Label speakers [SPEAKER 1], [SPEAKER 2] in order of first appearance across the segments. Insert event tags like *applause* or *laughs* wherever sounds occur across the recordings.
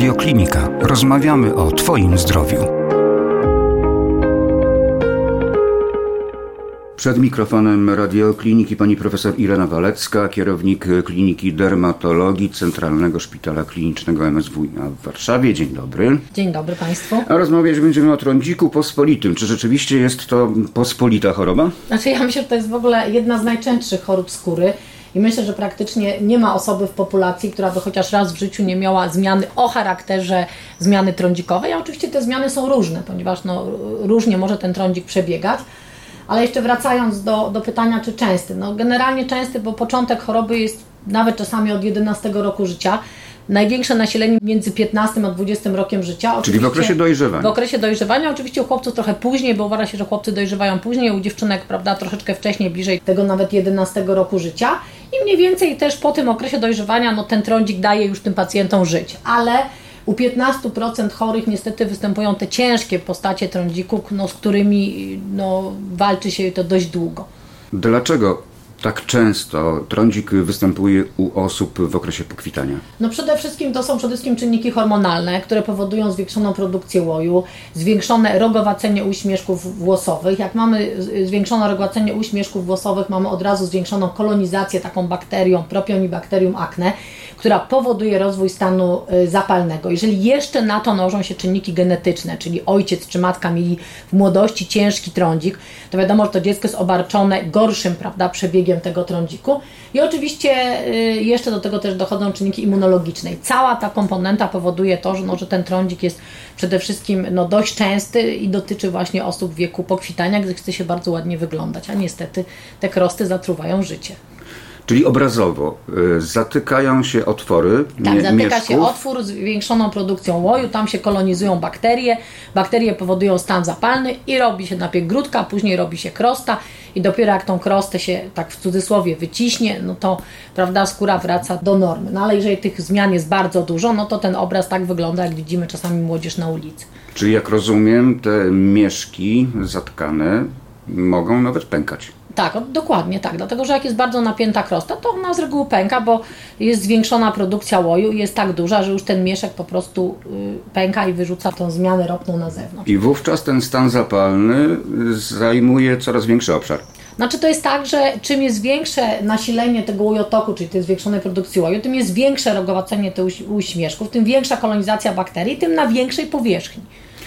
[SPEAKER 1] Radioklinika. Rozmawiamy o Twoim zdrowiu. Przed mikrofonem radiokliniki pani profesor Irena Walecka, kierownik Kliniki Dermatologii Centralnego Szpitala Klinicznego MSWiA w Warszawie. Dzień dobry.
[SPEAKER 2] Dzień dobry Państwu.
[SPEAKER 1] A rozmawiać będziemy o trądziku pospolitym. Czy rzeczywiście jest to pospolita choroba?
[SPEAKER 2] Znaczy ja myślę, że to jest w ogóle jedna z najczęstszych chorób skóry. I myślę, że praktycznie nie ma osoby w populacji, która by chociaż raz w życiu nie miała zmiany o charakterze zmiany trądzikowej. A oczywiście te zmiany są różne, ponieważ no, różnie może ten trądzik przebiegać. Ale jeszcze wracając do, do pytania, czy częsty. No, generalnie częsty, bo początek choroby jest nawet czasami od 11 roku życia. Największe nasilenie między 15 a 20 rokiem życia.
[SPEAKER 1] Czyli w okresie dojrzewania.
[SPEAKER 2] W okresie dojrzewania, oczywiście u chłopców trochę później, bo uważa się, że chłopcy dojrzewają później, u dziewczynek, prawda, troszeczkę wcześniej, bliżej tego nawet 11 roku życia. I mniej więcej też po tym okresie dojrzewania, no ten trądzik daje już tym pacjentom żyć. Ale u 15% chorych niestety występują te ciężkie postacie trądziku, no, z którymi no, walczy się to dość długo.
[SPEAKER 1] Dlaczego tak często trądzik występuje u osób w okresie pokwitania?
[SPEAKER 2] No przede wszystkim to są przede wszystkim czynniki hormonalne, które powodują zwiększoną produkcję łoju, zwiększone rogowacenie uśmieszków włosowych. Jak mamy zwiększone rogowacenie uśmieszków włosowych, mamy od razu zwiększoną kolonizację taką bakterią, propionibacterium acne, która powoduje rozwój stanu y, zapalnego. Jeżeli jeszcze na to nałożą się czynniki genetyczne, czyli ojciec czy matka mieli w młodości ciężki trądzik, to wiadomo, że to dziecko jest obarczone gorszym prawda, przebiegiem tego trądziku. I oczywiście y, jeszcze do tego też dochodzą czynniki immunologiczne. Cała ta komponenta powoduje to, że, no, że ten trądzik jest przede wszystkim no, dość częsty i dotyczy właśnie osób w wieku pokwitania, gdy chce się bardzo ładnie wyglądać, a niestety te krosty zatruwają życie.
[SPEAKER 1] Czyli obrazowo y, zatykają się otwory.
[SPEAKER 2] Tak, zatyka
[SPEAKER 1] mieszków.
[SPEAKER 2] się otwór z zwiększoną produkcją łoju, tam się kolonizują bakterie, bakterie powodują stan zapalny i robi się najpierw grudka, później robi się krosta i dopiero jak tą krostę się tak w cudzysłowie wyciśnie, no to prawda, skóra wraca do normy. No ale jeżeli tych zmian jest bardzo dużo, no to ten obraz tak wygląda, jak widzimy czasami młodzież na ulicy.
[SPEAKER 1] Czyli jak rozumiem, te mieszki zatkane mogą nawet pękać.
[SPEAKER 2] Tak, dokładnie tak, dlatego że jak jest bardzo napięta krosta, to ona z reguły pęka, bo jest zwiększona produkcja łoju i jest tak duża, że już ten mieszek po prostu y, pęka i wyrzuca tą zmianę ropną na zewnątrz.
[SPEAKER 1] I wówczas ten stan zapalny zajmuje coraz większy obszar.
[SPEAKER 2] Znaczy to jest tak, że czym jest większe nasilenie tego łojotoku, czyli tej zwiększonej produkcji łoju, tym jest większe rogowacenie tych uśmieszków, tym większa kolonizacja bakterii, tym na większej powierzchni.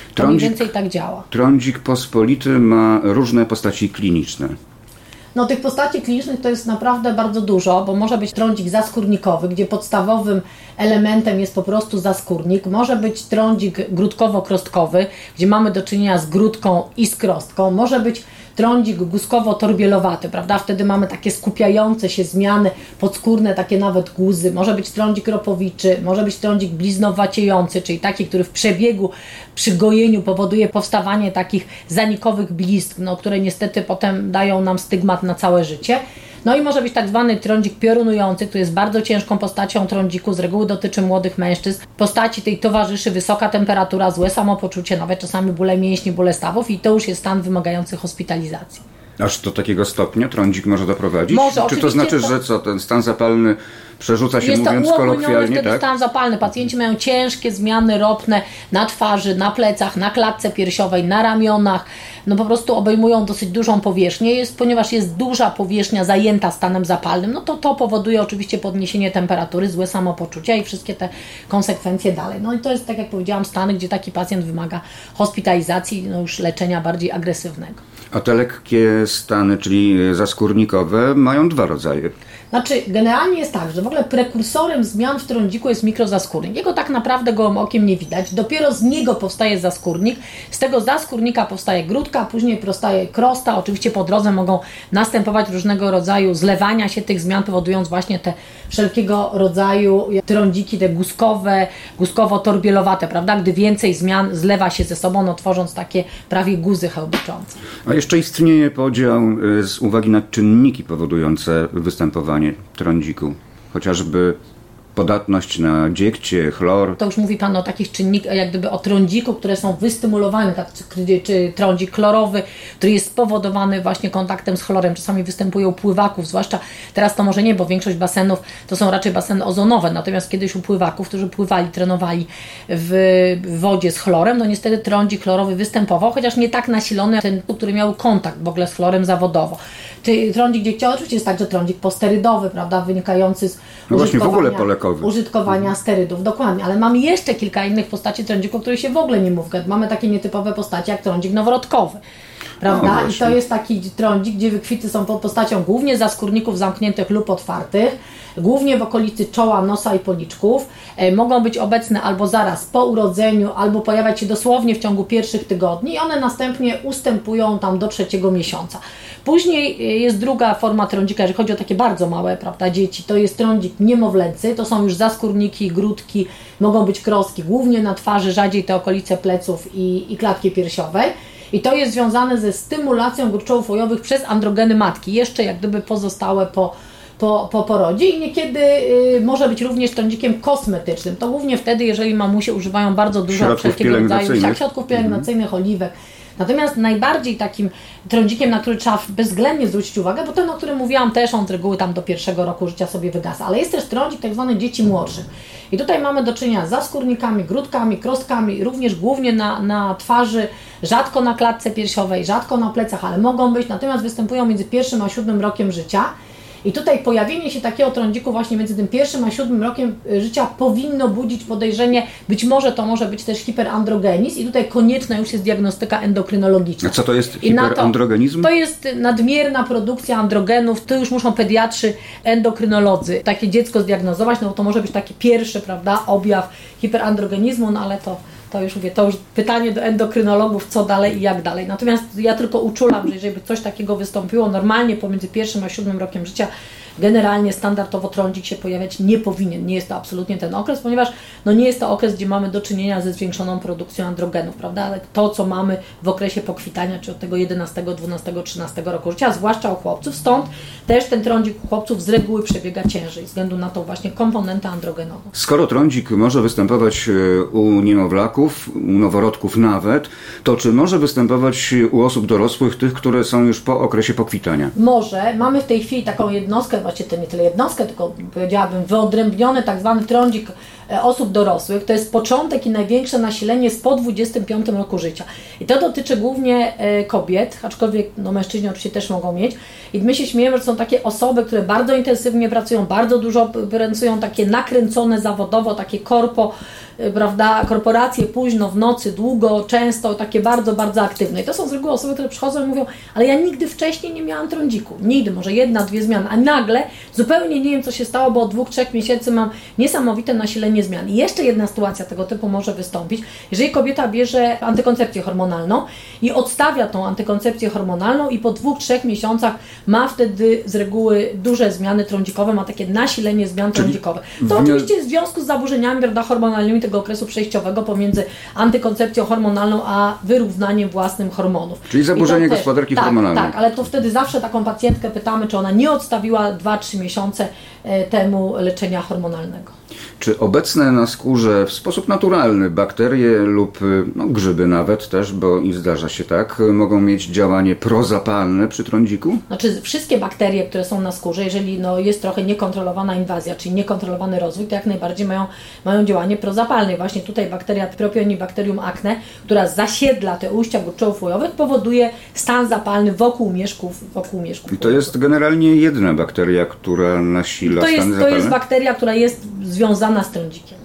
[SPEAKER 2] To trądzik, mniej więcej tak działa.
[SPEAKER 1] Trądzik pospolity ma różne postaci kliniczne.
[SPEAKER 2] No tych postaci klinicznych to jest naprawdę bardzo dużo, bo może być trądzik zaskórnikowy, gdzie podstawowym elementem jest po prostu zaskórnik. Może być trądzik grudkowo-krostkowy, gdzie mamy do czynienia z grudką i z krostką. Może być trądzik guskowo-torbielowaty, prawda? Wtedy mamy takie skupiające się zmiany podskórne, takie nawet guzy. Może być trądzik ropowiczy, może być trądzik bliznowaciejący, czyli taki, który w przebiegu przy gojeniu powoduje powstawanie takich zanikowych blizn, no, które niestety potem dają nam stygmat na całe życie. No i może być tak zwany trądzik piorunujący, który jest bardzo ciężką postacią trądziku, z reguły dotyczy młodych mężczyzn. Postaci tej towarzyszy wysoka temperatura, złe samopoczucie, nawet czasami bóle mięśni, bóle stawów i to już jest stan wymagający hospitalizacji.
[SPEAKER 1] Aż do takiego stopnia trądzik może doprowadzić?
[SPEAKER 2] Może,
[SPEAKER 1] Czy to znaczy, to... że co, ten stan zapalny przerzuca się,
[SPEAKER 2] jest
[SPEAKER 1] mówiąc
[SPEAKER 2] to
[SPEAKER 1] kolokwialnie,
[SPEAKER 2] wtedy
[SPEAKER 1] tak?
[SPEAKER 2] stan zapalny. Pacjenci mają ciężkie zmiany ropne na twarzy, na plecach, na klatce piersiowej, na ramionach. No po prostu obejmują dosyć dużą powierzchnię, jest, ponieważ jest duża powierzchnia zajęta stanem zapalnym, no to to powoduje oczywiście podniesienie temperatury, złe samopoczucia i wszystkie te konsekwencje dalej. No i to jest, tak jak powiedziałam, stany, gdzie taki pacjent wymaga hospitalizacji, no już leczenia bardziej agresywnego.
[SPEAKER 1] A te lekkie stany, czyli zaskórnikowe, mają dwa rodzaje.
[SPEAKER 2] Znaczy, generalnie jest tak, że w ogóle prekursorem zmian w trądziku jest mikrozaskórnik. Jego tak naprawdę gołym okiem nie widać. Dopiero z niego powstaje zaskórnik. Z tego zaskórnika powstaje grudka, później powstaje krosta. Oczywiście po drodze mogą następować różnego rodzaju zlewania się tych zmian, powodując właśnie te wszelkiego rodzaju trądziki, te guskowe, guskowo-torbielowate, prawda? Gdy więcej zmian zlewa się ze sobą, no tworząc takie prawie guzy chełbiczące.
[SPEAKER 1] Jeszcze istnieje podział y, z uwagi na czynniki powodujące występowanie trądziku, chociażby podatność na dziegcie, chlor.
[SPEAKER 2] To już mówi Pan o takich czynnikach, jak gdyby o trądziku, które są wystymulowane, tak, czy trądzik chlorowy, który jest spowodowany właśnie kontaktem z chlorem. Czasami występuje u pływaków, zwłaszcza teraz to może nie, bo większość basenów to są raczej baseny ozonowe, natomiast kiedyś u pływaków, którzy pływali, trenowali w wodzie z chlorem, no niestety trądzik chlorowy występował, chociaż nie tak nasilony ten, który miał kontakt w ogóle z chlorem zawodowo. Trądzik dziegciowy oczywiście jest także trądzik posterydowy, prawda, wynikający z
[SPEAKER 1] no właśnie w ogóle polekowy.
[SPEAKER 2] użytkowania mhm. sterydów, dokładnie, ale mamy jeszcze kilka innych postaci trądzików, o których się w ogóle nie mówi. Mamy takie nietypowe postacie jak trądzik noworodkowy prawda? No I to jest taki trądzik, gdzie wykwity są pod postacią głównie zaskórników zamkniętych lub otwartych, głównie w okolicy czoła, nosa i policzków. E, mogą być obecne albo zaraz po urodzeniu, albo pojawiać się dosłownie w ciągu pierwszych tygodni i one następnie ustępują tam do trzeciego miesiąca. Później e, jest druga forma trądzika, jeżeli chodzi o takie bardzo małe prawda, dzieci, to jest trądzik niemowlęcy, to są już zaskórniki, grudki, mogą być kroski, głównie na twarzy, rzadziej te okolice pleców i, i klatki piersiowej. I to jest związane ze stymulacją gruczołów łojowych przez androgeny matki, jeszcze jak gdyby pozostałe po, po, po porodzie i niekiedy y, może być również trądzikiem kosmetycznym. To głównie wtedy, jeżeli mamusie używają bardzo dużo
[SPEAKER 1] wszelkiego rodzaju
[SPEAKER 2] tak, środków pielęgnacyjnych, mhm. oliwek. Natomiast najbardziej takim trądzikiem, na który trzeba bezwzględnie zwrócić uwagę, bo ten, o którym mówiłam, też on z reguły tam do pierwszego roku życia sobie wygasa, ale jest też trądzik tak zwany dzieci młodszych. I tutaj mamy do czynienia z zaskórnikami, grudkami, krostkami, również głównie na, na twarzy, rzadko na klatce piersiowej, rzadko na plecach, ale mogą być, natomiast występują między pierwszym a siódmym rokiem życia. I tutaj pojawienie się takiego trądziku właśnie między tym pierwszym a siódmym rokiem y, życia powinno budzić podejrzenie, być może to może być też hiperandrogenizm i tutaj konieczna już jest diagnostyka endokrynologiczna.
[SPEAKER 1] A co to jest hiperandrogenizm?
[SPEAKER 2] To, to, jest nadmierna produkcja androgenów, to już muszą pediatrzy, endokrynolodzy takie dziecko zdiagnozować, no bo to może być taki pierwszy, prawda, objaw hiperandrogenizmu, no ale to to już mówię, to już pytanie do endokrynologów, co dalej i jak dalej. Natomiast ja tylko uczulam, że jeżeli by coś takiego wystąpiło normalnie pomiędzy pierwszym a siódmym rokiem życia, generalnie standardowo trądzik się pojawiać nie powinien. Nie jest to absolutnie ten okres, ponieważ no nie jest to okres, gdzie mamy do czynienia ze zwiększoną produkcją androgenów, prawda? Ale to, co mamy w okresie pokwitania, czy od tego 11, 12, 13 roku życia, zwłaszcza u chłopców. Stąd też ten trądzik u chłopców z reguły przebiega ciężej, ze względu na tą właśnie komponentę androgenową.
[SPEAKER 1] Skoro trądzik może występować e, u niemowlaków, u noworodków nawet, to czy może występować u osób dorosłych, tych, które są już po okresie pokwitania?
[SPEAKER 2] Może. Mamy w tej chwili taką jednostkę właściwie to nie tyle jednostkę, tylko powiedziałabym wyodrębniony tak zwany trądzik e, osób dorosłych. To jest początek i największe nasilenie jest po 25 roku życia. I to dotyczy głównie e, kobiet, aczkolwiek no, mężczyźni oczywiście też mogą mieć. I my się śmiejemy, że są takie osoby, które bardzo intensywnie pracują, bardzo dużo pracują, takie nakręcone zawodowo, takie korpo, prawda, korporacje późno, w nocy, długo, często, takie bardzo, bardzo aktywne. I to są z reguły osoby, które przychodzą i mówią, ale ja nigdy wcześniej nie miałam trądziku. Nigdy, może jedna, dwie zmiany, a nagle zupełnie nie wiem, co się stało, bo od dwóch, trzech miesięcy mam niesamowite nasilenie zmian. I jeszcze jedna sytuacja tego typu może wystąpić, jeżeli kobieta bierze antykoncepcję hormonalną i odstawia tą antykoncepcję hormonalną i po dwóch, trzech miesiącach ma wtedy z reguły duże zmiany trądzikowe, ma takie nasilenie zmian trądzikowe. To oczywiście w związku z zaburzeniami prawda, hormonalnymi tego okresu przejściowego pomiędzy antykoncepcją hormonalną a wyrównaniem własnym hormonów.
[SPEAKER 1] Czyli zaburzenie gospodarki
[SPEAKER 2] tak,
[SPEAKER 1] hormonalnej.
[SPEAKER 2] Tak, ale to wtedy zawsze taką pacjentkę pytamy, czy ona nie odstawiła 2-3 miesiące e, temu leczenia hormonalnego.
[SPEAKER 1] Czy obecne na skórze w sposób naturalny bakterie lub no, grzyby nawet też, bo i zdarza się tak, mogą mieć działanie prozapalne przy trądziku?
[SPEAKER 2] Znaczy wszystkie bakterie, które są na skórze, jeżeli no, jest trochę niekontrolowana inwazja, czyli niekontrolowany rozwój, to jak najbardziej mają, mają działanie prozapalne. Właśnie tutaj bakteria Propionibacterium acne, która zasiedla te ujścia gruczołów łojowych, powoduje stan zapalny wokół mieszków. Wokół mieszków
[SPEAKER 1] I to jest generalnie jedna bakteria, która nasila
[SPEAKER 2] to
[SPEAKER 1] jest,
[SPEAKER 2] stany
[SPEAKER 1] zapalne?
[SPEAKER 2] To jest bakteria, która jest związana z trądzikiem.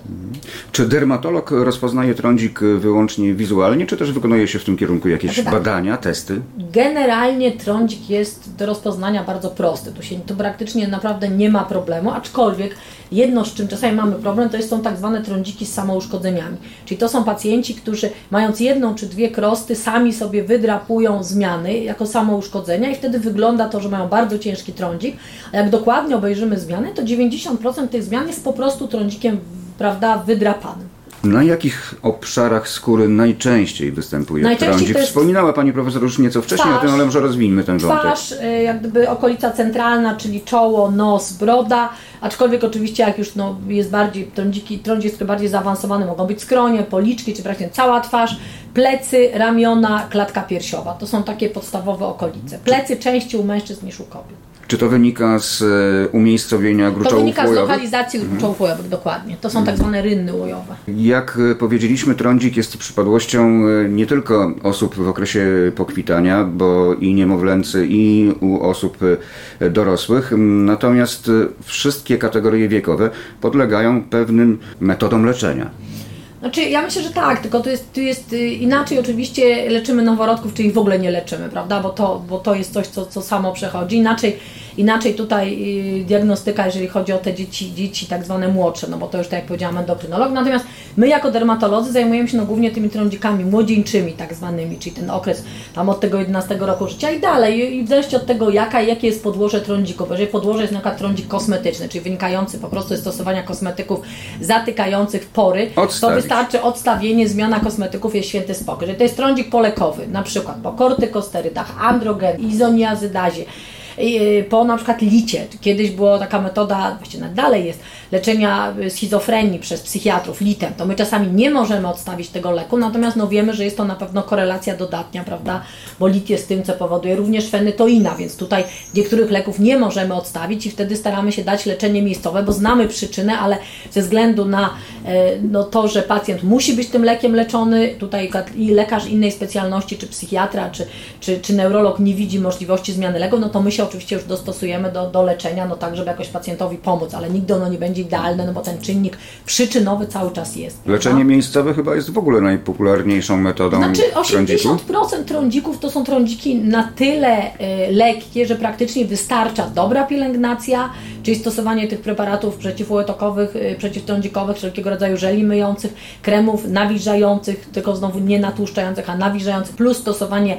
[SPEAKER 1] Czy dermatolog rozpoznaje trądzik wyłącznie wizualnie, czy też wykonuje się w tym kierunku jakieś znaczy tak, badania, testy?
[SPEAKER 2] Generalnie trądzik jest do rozpoznania bardzo prosty. Tu, się, tu praktycznie naprawdę nie ma problemu, aczkolwiek jedno, z czym czasami mamy problem, to jest, są tak zwane trądziki samouszkodzeniami. Czyli to są pacjenci, którzy mając jedną czy dwie krosty, sami sobie wydrapują zmiany jako samouszkodzenia i wtedy wygląda to, że mają bardzo ciężki trądzik. A jak dokładnie obejrzymy zmiany, to 90% tych zmian jest po prostu trądzikiem prawda, wydrapanym.
[SPEAKER 1] Na jakich obszarach skóry najczęściej występuje
[SPEAKER 2] Najczęściej
[SPEAKER 1] trądzik?
[SPEAKER 2] jest-
[SPEAKER 1] Wspominała Pani profesor już nieco wcześniej o
[SPEAKER 2] Twarz.
[SPEAKER 1] tym, ale może rozwijmy ten wątek.
[SPEAKER 2] Twarz, y, jak gdyby okolica centralna, czyli czoło, nos, broda, aczkolwiek oczywiście jak już no, jest bardziej, trądziki, trądzik jest bardziej zaawansowany, mogą być skronie, policzki, czy praktycznie cała twarz, plecy, ramiona, klatka piersiowa. To są takie podstawowe okolice. Plecy częściej u mężczyzn niż u kobiet.
[SPEAKER 1] Czy to wynika z e, umiejscowienia
[SPEAKER 2] To
[SPEAKER 1] gruczołów
[SPEAKER 2] wynika z
[SPEAKER 1] łojowych?
[SPEAKER 2] lokalizacji gruczołów łojowych, dokładnie. To są tak zwane rynny łojowe.
[SPEAKER 1] Jak e, powiedzieliśmy, trądzik jest przypadłością e, nie tylko osób w okresie pokwitania, bo i niemowlęcy, i u osób dorosłych. Natomiast wszystkie kategorie wiekowe podlegają pewnym metodom leczenia.
[SPEAKER 2] Znaczy, ja myślę, że tak, tylko tu jest, tu jest y, inaczej. Oczywiście leczymy noworodków, czyli w ogóle nie leczymy, prawda? Bo to, bo to jest coś, co, co samo przechodzi. Inaczej, inaczej tutaj y, diagnostyka, jeżeli chodzi o te dzieci, dzieci tak zwane młodsze, no bo to już tak jak powiedziałam, endokrynolog. Natomiast my jako dermatolodzy zajmujemy się no, głównie tymi trądzikami młodzieńczymi, tak zwanymi, czyli ten okres tam od tego 11 roku życia i dalej. I- w zależności od tego, jaka, jakie jest podłoże trądziku, bo jeżeli podłoże jest na przykład trądzik kosmetyczny, czyli wynikający po prostu ze stosowania kosmetyków zatykających pory, to
[SPEAKER 1] Odstawić.
[SPEAKER 2] wystarczy odstawienie, zmiana kosmetyków jest święty spokój. Jeżeli to jest trądzik polekowy, na przykład po kortykosterydach, androgen, izoniazydazie, po na przykład licie. Kiedyś była taka metoda, właściwie dalej jest, leczenia schizofrenii przez psychiatrów litem. To my czasami nie możemy odstawić tego leku, natomiast no wiemy, że jest to na pewno korelacja dodatnia, prawda? Bo lit jest tym, co powoduje również fenytoina, więc tutaj niektórych leków nie możemy odstawić i wtedy staramy się dać leczenie miejscowe, bo znamy przyczynę, ale ze względu na e, no, to, że pacjent musi być tym lekiem leczony, tutaj i lekarz innej specjalności, czy psychiatra, czy, czy, czy neurolog nie widzi możliwości zmiany leku, no to my się oczywiście już dostosujemy do, do leczenia, no tak, żeby jakoś pacjentowi pomóc, ale nigdy ono nie będzie idealne, no bo ten czynnik przyczynowy cały czas jest.
[SPEAKER 1] Leczenie miejscowe chyba jest w ogóle najpopularniejszą metodą
[SPEAKER 2] Znaczy
[SPEAKER 1] trądziku.
[SPEAKER 2] 80% trądzików to są trądziki na tyle y, lekkie, że praktycznie wystarcza dobra pielęgnacja, czyli stosowanie tych preparatów przeciwłotokowych, y, przeciwtrądzikowych, wszelkiego rodzaju żeli myjących, kremów nawilżających, tylko znowu nie natłuszczających, a nawilżających, plus stosowanie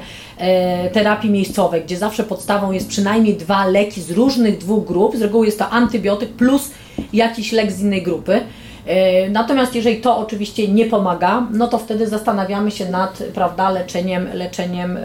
[SPEAKER 2] terapii miejscowej, gdzie zawsze podstawą jest przynajmniej dwa leki z różnych dwóch grup, z reguły jest to antybiotyk plus jakiś lek z innej grupy. E, Natomiast jeżeli to oczywiście nie pomaga, no to wtedy zastanawiamy się nad prawda, leczeniem, leczeniem e,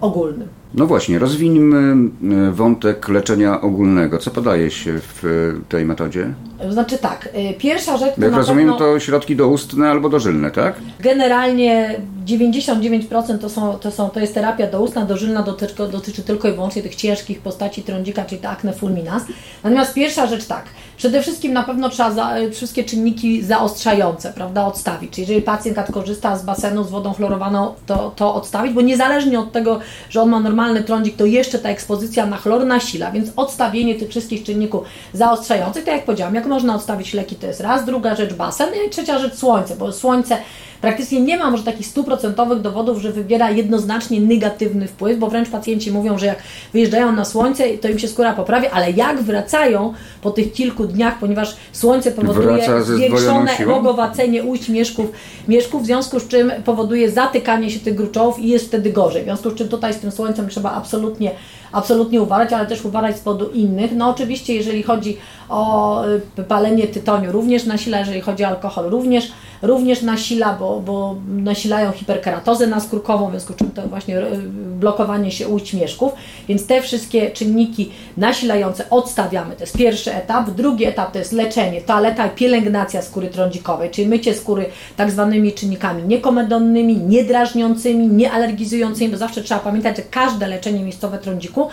[SPEAKER 2] ogólnym.
[SPEAKER 1] No właśnie, rozwiniemy e, wątek leczenia ogólnego. Co podaje się w e, tej metodzie?
[SPEAKER 2] Znaczy tak, e, pierwsza rzecz to
[SPEAKER 1] Jak rozumiem,
[SPEAKER 2] pewno
[SPEAKER 1] to środki doustne albo dożylne, tak?
[SPEAKER 2] generalnie 99% to, są, to, są, to jest terapia doustna, dożylna dotyczy, dotyczy tylko i wyłącznie tych ciężkich postaci trądzika, czyli to acne fulminas. Natomiast pierwsza rzecz tak, przede wszystkim na pewno trzeba za, wszystkie czynniki zaostrzające, prawda, odstawić. Czyli jeżeli pacjent korzysta z basenu z wodą chlorowaną, to, to odstawić, bo niezależnie od tego, że on ma normalny trądzik, to jeszcze ta ekspozycja na chlor nasila, więc odstawienie tych wszystkich czynników zaostrzających, tak jak powiedziałam, jak można odstawić leki, to jest raz, druga rzecz basen i trzecia rzecz słońce, bo słońce praktycznie nie ma może takich stuprocentowych dowodów, że wybiera jednoznacznie negatywny wpływ, bo wręcz pacjenci mówią, że jak wyjeżdżają na słońce, to im się skóra poprawia, ale jak wracają po tych kilku dniach, ponieważ słońce powoduje zwiększone rogowacenie ujść mieszków, mieszków, w związku z czym powoduje zatykanie się tych gruczołów i jest wtedy gorzej. W związku z czym tutaj z tym słońcem trzeba absolutnie, absolutnie uważać, ale też uważać z powodu innych. No oczywiście, jeżeli chodzi o y, palenie tytoniu, również nasila, jeżeli chodzi o alkohol, również, również nasila, bo, bo nasilają hiperkeratozę naskórkową, w związku z czym to właśnie y, blokowanie się ujść mieszków, więc te wszystkie czynniki nasilające odstawiamy. To jest pierwszy etap. Drugi etap to jest leczenie, toaleta i pielęgnacja skóry trądzikowej, czyli mycie skóry tak zwanymi czynnikami niekomedonnymi, niedrażniącymi, niealergizującymi, bo zawsze trzeba pamiętać, że każde leczenie miejscowe trądziku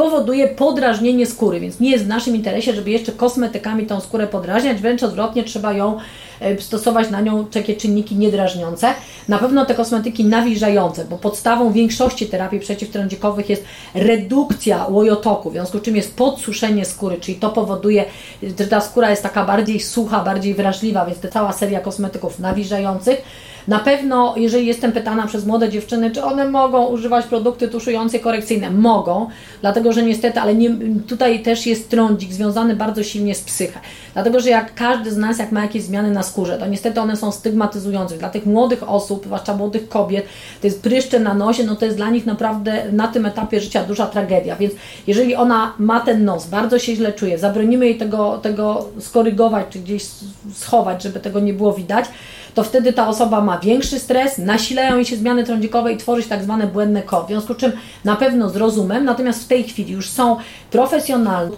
[SPEAKER 2] powoduje podrażnienie skóry, więc nie jest w naszym interesie, żeby jeszcze kosmetykami tą skórę podrażniać, wręcz odwrotnie trzeba ją e, stosować na nią takie czynniki niedrażniące. Na pewno te kosmetyki nawilżające, bo podstawą większości terapii przeciwtrądzikowych jest redukcja łojotoku, w związku z czym jest podsuszenie skóry, czyli to powoduje, że ta skóra jest taka bardziej sucha, bardziej wrażliwa, więc to cała seria kosmetyków nawilżających. Na pewno, jeżeli jestem pytana przez młode dziewczyny, czy one mogą używać produkty tuszujące korekcyjne, mogą, dlatego że niestety, ale nie, tutaj też jest trądzik związany bardzo silnie z psychę. Dlatego, że jak każdy z nas, jak ma jakieś zmiany na skórze, to niestety one są stygmatyzujące. Dla tych młodych osób, zwłaszcza młodych kobiet, to jest pryszcze na nosie, no to jest dla nich naprawdę na tym etapie życia duża tragedia. Więc jeżeli ona ma ten nos, bardzo się źle czuje, zabronimy jej tego, tego skorygować, czy gdzieś schować, żeby tego nie było widać, to wtedy ta osoba ma większy stres, nasilają jej się zmiany trądzikowe i tworzy się tak zwane błędne koło. W związku z czym na pewno z rozumem, natomiast w tej chwili już są profesjonalne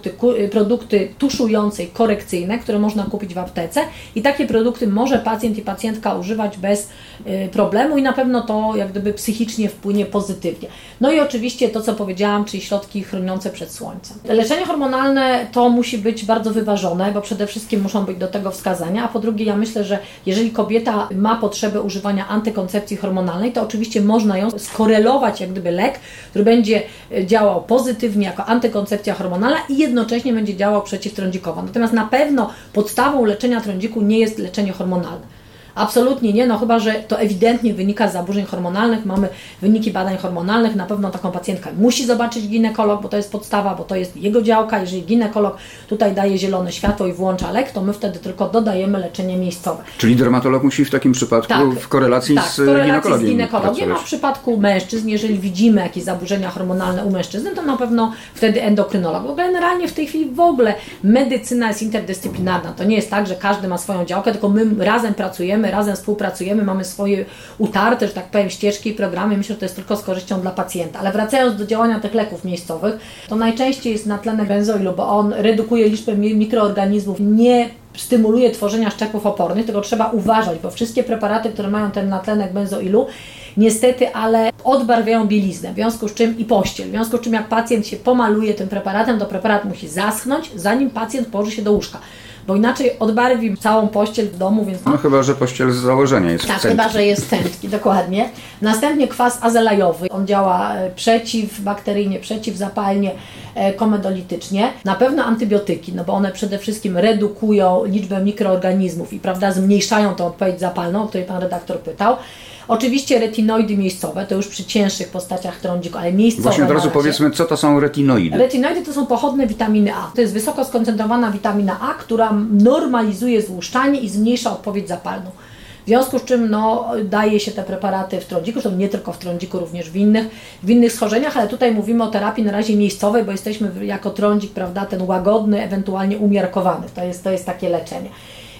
[SPEAKER 2] produkty tuszujące i korekcyjne, które można kupić w aptece i takie produkty może pacjent i pacjentka używać bez y, problemu i na pewno to jak gdyby psychicznie wpłynie pozytywnie. No i oczywiście to, co powiedziałam, czyli środki chroniące przed słońcem. Leczenie hormonalne to musi być bardzo wyważone, bo przede wszystkim muszą być do tego wskazania, a po drugie ja myślę, że jeżeli kobieta ma potrzebę używania antykoncepcji hormonalnej, to oczywiście można ją skorelować jak gdyby lek, który będzie e, działał pozytywnie jako antykoncepcja hormonalna i jednocześnie będzie działał przeciwtrądzikowo. Natomiast na pewno podstawą leczenia trądziku nie jest leczenie hormonalne. Absolutnie nie, no chyba, że to ewidentnie wynika z zaburzeń hormonalnych, mamy wyniki badań hormonalnych, na pewno taką pacjentkę musi zobaczyć ginekolog, bo to jest podstawa, bo to jest jego działka, jeżeli ginekolog tutaj daje zielone światło i włącza lek, to my wtedy tylko dodajemy leczenie miejscowe.
[SPEAKER 1] Czyli dermatolog musi w takim przypadku tak, w korelacji
[SPEAKER 2] tak,
[SPEAKER 1] z w korelacji ginekologiem,
[SPEAKER 2] z ginekologiem a w przypadku mężczyzn, jeżeli widzimy jakieś zaburzenia hormonalne u mężczyzn, to na pewno wtedy endokrynolog. Bo generalnie w tej chwili w ogóle medycyna jest interdyscyplinarna. To nie jest tak, że każdy ma swoją działkę, tylko my razem pracujemy my razem współpracujemy, mamy swoje utarte, że tak powiem, ścieżki i programy. Myślę, że to jest tylko z korzyścią dla pacjenta. Ale wracając do działania tych leków miejscowych, to najczęściej jest natlenek benzoilu, bo on redukuje liczbę mikroorganizmów, nie stymuluje tworzenia szczepów opornych, tylko trzeba uważać, bo wszystkie preparaty, które mają ten natlenek benzoilu, niestety, ale odbarwiają bieliznę, w związku z czym i pościel, w związku z czym jak pacjent się pomaluje tym preparatem, to preparat musi zaschnąć, zanim pacjent położy się do łóżka bo inaczej odbarwi całą pościel w domu, więc...
[SPEAKER 1] No chyba, że pościel z założenia jest
[SPEAKER 2] Tak, chyba, że jest tętki, dokładnie. Następnie kwas azelajowy. On działa e, przeciwbakteryjnie, przeciwzapalnie, e, komedolitycznie. Na pewno antybiotyki, no bo one przede wszystkim redukują liczbę mikroorganizmów i prawda, zmniejszają tą odpowiedź zapalną, o której Pan redaktor pytał. Oczywiście retinoidy miejscowe, to już przy cięższych postaciach trądziku, ale miejscowe.
[SPEAKER 1] Właśnie od razu powiedzmy, co to są retinoidy.
[SPEAKER 2] Retinoidy to są pochodne witaminy A. To jest wysoko skoncentrowana witamina A, która normalizuje złuszczanie i zmniejsza odpowiedź zapalną. W związku z czym no, daje się te preparaty w trądziku, zresztą nie tylko w trądziku, również w innych, w innych schorzeniach, ale tutaj mówimy o terapii na razie miejscowej, bo jesteśmy jako trądzik, prawda, ten łagodny, ewentualnie umiarkowany. To jest, to jest takie leczenie.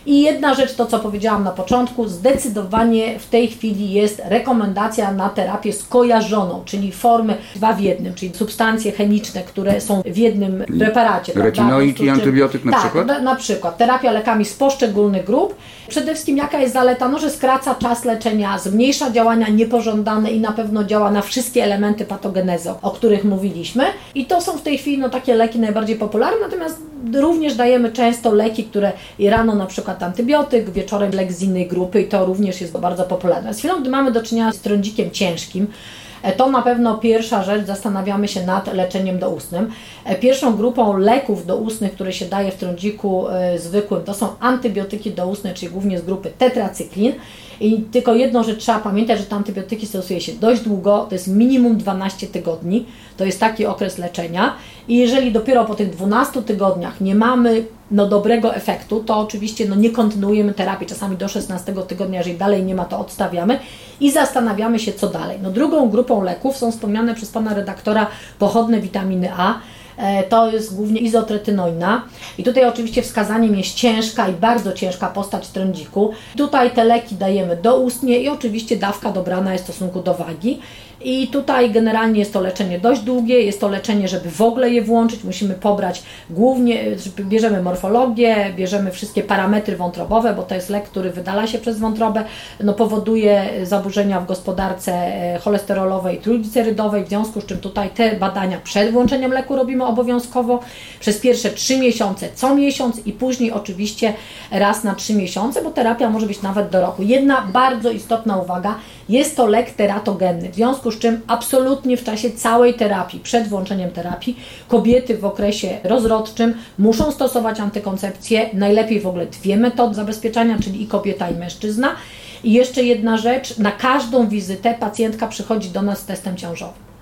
[SPEAKER 2] I jedna rzecz, to co powiedziałam na początku, zdecydowanie w tej chwili jest rekomendacja na terapię skojarzoną, czyli formy dwa w jednym, czyli substancje chemiczne, które są w jednym preparacie.
[SPEAKER 1] Retinoid i antybiotyk na
[SPEAKER 2] tak,
[SPEAKER 1] przykład?
[SPEAKER 2] Na, na przykład. Terapia lekami z poszczególnych grup. Przede wszystkim jaka jest zaleta? No, że skraca czas leczenia, zmniejsza działania niepożądane i na pewno działa na wszystkie elementy patogenezy, o których mówiliśmy. I to są w tej chwili no, takie leki najbardziej popularne, natomiast również dajemy często leki, które rano na przykład przykład antybiotyk, wieczorem lek z innej grupy i to również jest bardzo popularne. Z chwilą, gdy mamy do czynienia z trądzikiem ciężkim, e, to na pewno pierwsza rzecz, zastanawiamy się nad leczeniem doustnym. E, pierwszą grupą leków doustnych, które się daje w trądziku e, zwykłym, to są antybiotyki doustne, czyli głównie z grupy tetracyklin. I tylko jedną rzecz trzeba pamiętać, że te antybiotyki stosuje się dość długo, to jest minimum 12 tygodni, to jest taki okres leczenia. I jeżeli dopiero po tych 12 tygodniach nie mamy no, dobrego efektu, to oczywiście no, nie kontynuujemy terapii, czasami do 16 tygodnia, jeżeli dalej nie ma, to odstawiamy i zastanawiamy się, co dalej. No, drugą grupą leków są wspomniane przez Pana redaktora pochodne witaminy A, to jest głównie izotretynoina. I tutaj oczywiście wskazaniem jest ciężka i bardzo ciężka postać trądziku. Tutaj te leki dajemy doustnie i oczywiście dawka dobrana jest w stosunku do wagi. I tutaj generalnie jest to leczenie dość długie, jest to leczenie, żeby w ogóle je włączyć, musimy pobrać głównie, bierzemy morfologię, bierzemy wszystkie parametry wątrobowe, bo to jest lek, który wydala się przez wątrobę, no powoduje zaburzenia w gospodarce e, cholesterolowej, trójglicerydowej, w związku z czym tutaj te badania przed włączeniem leku robimy obowiązkowo przez pierwsze 3 miesiące co miesiąc i później oczywiście raz na 3 miesiące, bo terapia może być nawet do roku. Jedna bardzo istotna uwaga, jest to lek teratogenny, w związku z czym absolutnie w czasie całej terapii, przed włączeniem terapii, kobiety w okresie rozrodczym muszą stosować antykoncepcję, najlepiej w ogóle dwie metody zabezpieczania, czyli i kobieta i mężczyzna. I jeszcze jedna rzecz, na każdą wizytę pacjentka przychodzi do nas z testem ciążowym.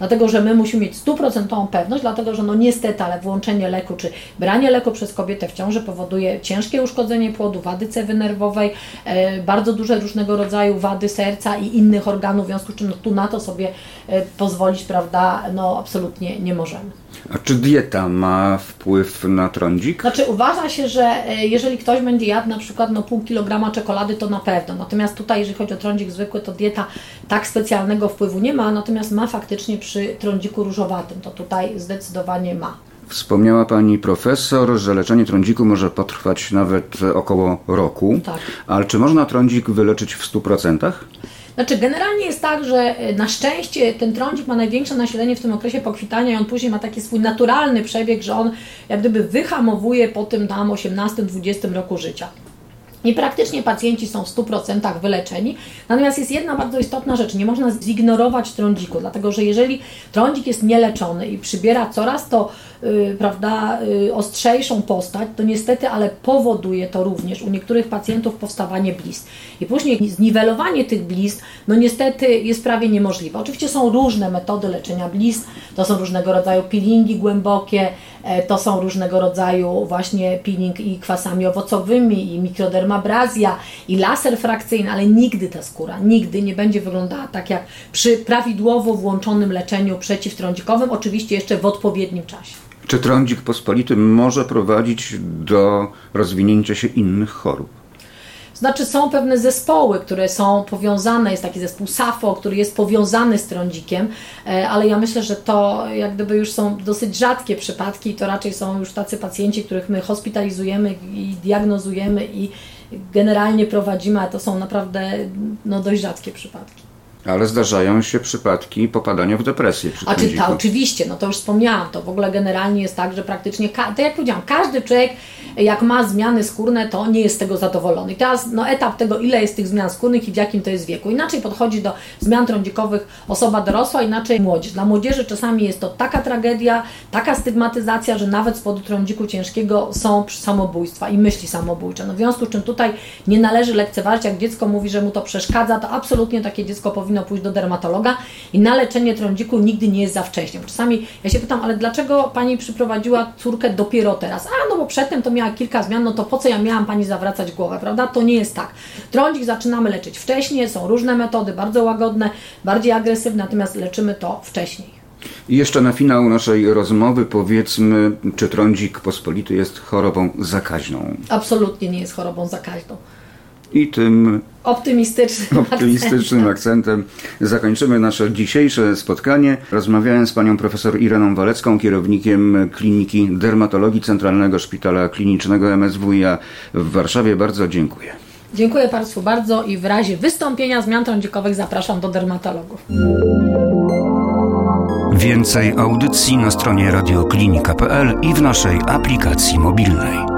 [SPEAKER 2] Dlatego, że my musimy mieć stuprocentową pewność, dlatego, że no niestety, ale włączenie leku czy branie leku przez kobietę w ciąży powoduje ciężkie uszkodzenie płodu, wady cewy nerwowej, e, bardzo duże różnego rodzaju wady serca i innych organów, w związku z czym no, tu na to sobie e, pozwolić, prawda, no absolutnie nie możemy.
[SPEAKER 1] A czy dieta ma wpływ na trądzik?
[SPEAKER 2] Znaczy uważa się, że e, jeżeli ktoś będzie jadł na przykład no, pół kilograma czekolady, to na pewno. Natomiast tutaj, jeżeli chodzi o trądzik zwykły, to dieta tak specjalnego wpływu nie ma, natomiast ma faktycznie przy trądziku różowatym. To tutaj zdecydowanie ma.
[SPEAKER 1] Wspomniała Pani profesor, że leczenie trądziku może potrwać nawet około roku.
[SPEAKER 2] Tak.
[SPEAKER 1] Ale czy można trądzik wyleczyć w 100%?
[SPEAKER 2] Znaczy, generalnie jest tak, że e, na szczęście ten trądzik ma największe nasilenie w tym okresie pokwitania i on później ma taki swój naturalny przebieg, że on jak gdyby wyhamowuje po tym tam 18-20 roku życia. I praktycznie pacjenci są w 100% wyleczeni. Natomiast jest jedna bardzo istotna rzecz, nie można zignorować trądziku, dlatego że jeżeli trądzik jest nieleczony i przybiera coraz to yy, prawda, yy, ostrzejszą postać, to niestety, ale powoduje to również u niektórych pacjentów powstawanie blizn. I później zniwelowanie tych blizn, no niestety jest prawie niemożliwe. Oczywiście są różne metody leczenia blizn, to są różnego rodzaju peelingi głębokie, to są różnego rodzaju właśnie peeling i kwasami owocowymi i mikrodermabrazja i laser frakcyjny, ale nigdy ta skóra, nigdy nie będzie wyglądała tak jak przy prawidłowo włączonym leczeniu przeciwtrądzikowym, oczywiście jeszcze w odpowiednim czasie.
[SPEAKER 1] Czy trądzik pospolity może prowadzić do rozwinięcia się innych chorób?
[SPEAKER 2] Znaczy są pewne zespoły, które są powiązane, jest taki zespół SAFO, który jest powiązany z trądzikiem, e, ale ja myślę, że to jak gdyby już są dosyć rzadkie przypadki i to raczej są już tacy pacjenci, których my hospitalizujemy i diagnozujemy i generalnie prowadzimy, a to są naprawdę no, dość rzadkie przypadki.
[SPEAKER 1] Ale zdarzają się przypadki popadania w depresję przy
[SPEAKER 2] A czy ta, oczywiście, no to już wspomniałam, to w ogóle generalnie jest tak, że praktycznie, ka- tak jak powiedziałam, każdy człowiek jak ma zmiany skórne, to nie jest z tego zadowolony. I teraz no, etap tego, ile jest tych zmian skórnych i w jakim to jest wieku. Inaczej podchodzi do zmian trądzikowych osoba dorosła, inaczej młodzież. Dla młodzieży czasami jest to taka tragedia, taka stygmatyzacja, że nawet z powodu trądziku ciężkiego są samobójstwa i myśli samobójcze. No, w związku z czym tutaj nie należy lekceważyć, jak dziecko mówi, że mu to przeszkadza, to absolutnie takie dziecko powinno pójść do dermatologa i na leczenie trądziku nigdy nie jest za wcześnie. Czasami ja się pytam, ale dlaczego Pani przyprowadziła córkę dopiero teraz? A, no bo przedtem to miała kilka zmian, no to po co ja miałam Pani zawracać głowę, prawda? To nie jest tak. Trądzik zaczynamy leczyć wcześniej, są różne metody, bardzo łagodne, bardziej agresywne, natomiast leczymy to wcześniej.
[SPEAKER 1] I jeszcze na finał naszej rozmowy powiedzmy, czy trądzik pospolity jest chorobą zakaźną.
[SPEAKER 2] Absolutnie nie jest chorobą zakaźną.
[SPEAKER 1] I tym
[SPEAKER 2] Optymistycznym, *laughs*
[SPEAKER 1] optymistycznym akcentem zakończymy nasze dzisiejsze spotkanie. Rozmawiałem z panią profesor Ireną Walecką, kierownikiem Kliniki Dermatologii Centralnego Szpitala Klinicznego MSWiA w Warszawie. Bardzo dziękuję.
[SPEAKER 2] Dziękuję Państwu bardzo i w razie wystąpienia zmian trądzikowych zapraszam do dermatologów.
[SPEAKER 3] Więcej audycji na stronie radioklinika.pl i w naszej aplikacji mobilnej.